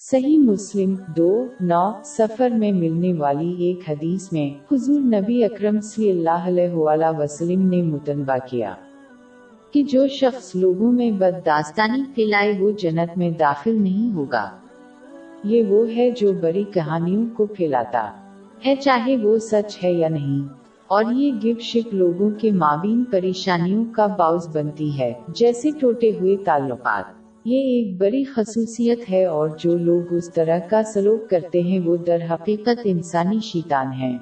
صحیح مسلم دو، نو، سفر میں ملنے والی ایک حدیث میں حضور نبی اکرم صلی اللہ علیہ وآلہ وسلم نے متنبع کیا کہ جو شخص لوگوں میں بد داستانی پھیلائے وہ جنت میں داخل نہیں ہوگا، یہ وہ ہے جو بڑی کہانیوں کو پھیلاتا ہے، چاہے وہ سچ ہے یا نہیں۔ اور یہ گپ شپ لوگوں کے مابین پریشانیوں کا باعث بنتی ہے، جیسے ٹوٹے ہوئے تعلقات۔ یہ ایک بڑی خصوصیت ہے اور جو لوگ اس طرح کا سلوک کرتے ہیں وہ در حقیقت انسانی شیطان ہیں۔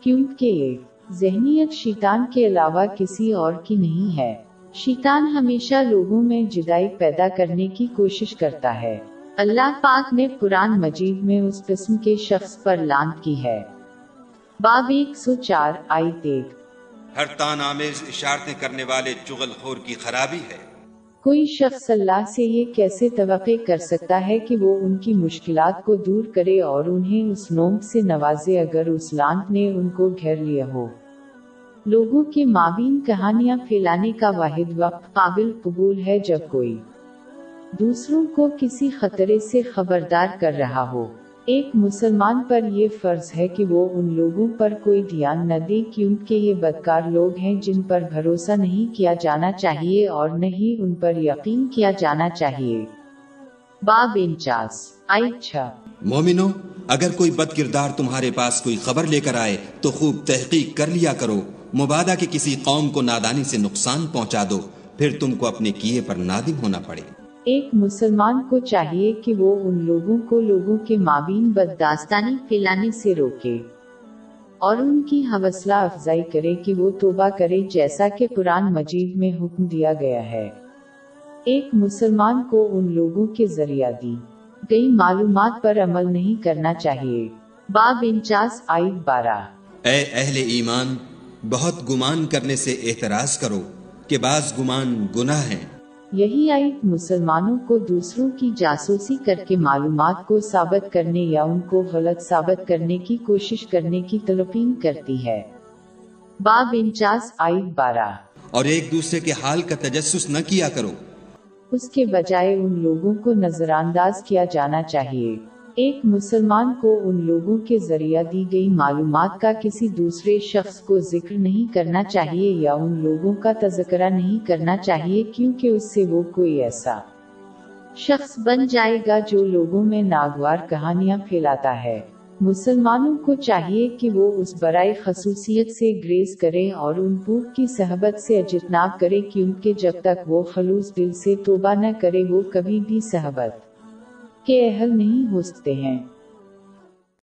کیونکہ یہ ذہنیت شیطان کے علاوہ کسی اور کی نہیں ہے۔ شیطان ہمیشہ لوگوں میں جدائی پیدا کرنے کی کوشش کرتا ہے۔ اللہ پاک نے قرآن مجید میں اس قسم کے شخص پر لانت کی ہے۔ باب ایک سو چار آئی ایک۔ ہر تان آمیز اشارتیں کرنے والے چغل خور کی خرابی ہے۔ کوئی شخص اللہ سے یہ کیسے توقع کر سکتا ہے کہ وہ ان کی مشکلات کو دور کرے اور انہیں اس نوم سے نوازے اگر اس لانت نے ان کو گھیر لیا ہو؟ لوگوں کے مابین کہانیاں پھیلانے کا واحد وقت قابل قبول ہے جب کوئی دوسروں کو کسی خطرے سے خبردار کر رہا ہو۔ ایک مسلمان پر یہ فرض ہے کہ وہ ان لوگوں پر کوئی دھیان نہ دے کیونکہ یہ بدکار لوگ ہیں جن پر بھروسہ نہیں کیا جانا چاہیے اور نہیں ان پر یقین کیا جانا چاہیے۔ باب انچاس۔ آئی چھا مومنو، اگر کوئی بد کردار تمہارے پاس کوئی خبر لے کر آئے تو خوب تحقیق کر لیا کرو۔ مبادہ کے کسی قوم کو نادانی سے نقصان پہنچا دو، پھر تم کو اپنے کیے پر نادم ہونا پڑے۔ ایک مسلمان کو چاہیے کہ وہ ان لوگوں کو لوگوں کے مابین بدداستانی پھیلانے سے روکے اور ان کی حوصلہ افزائی کرے کہ وہ توبہ کرے جیسا کہ قرآن مجید میں حکم دیا گیا ہے۔ ایک مسلمان کو ان لوگوں کے ذریعہ دی گئی معلومات پر عمل نہیں کرنا چاہیے۔ باب انچاس آئی بارہ۔ اے اہل ایمان، بہت گمان کرنے سے اعتراض کرو کہ بعض گمان گناہ ہیں۔ یہی آیت مسلمانوں کو دوسروں کی جاسوسی کر کے معلومات کو ثابت کرنے یا ان کو غلط ثابت کرنے کی کوشش کرنے کی تلقین کرتی ہے۔ باب انچاس آیت بارہ۔ اور ایک دوسرے کے حال کا تجسس نہ کیا کرو۔ اس کے بجائے ان لوگوں کو نظر انداز کیا جانا چاہیے۔ ایک مسلمان کو ان لوگوں کے ذریعہ دی گئی معلومات کا کسی دوسرے شخص کو ذکر نہیں کرنا چاہیے یا ان لوگوں کا تذکرہ نہیں کرنا چاہیے کیونکہ اس سے وہ کوئی ایسا شخص بن جائے گا جو لوگوں میں ناگوار کہانیاں پھیلاتا ہے۔ مسلمانوں کو چاہیے کہ وہ اس برائے خصوصیت سے گریز کریں اور ان پوک کی صحبت سے اجتناب کرے کیونکہ جب تک وہ خلوص دل سے توبہ نہ کرے وہ کبھی بھی صحبت کے اہل نہیں ہو سکتے ہیں۔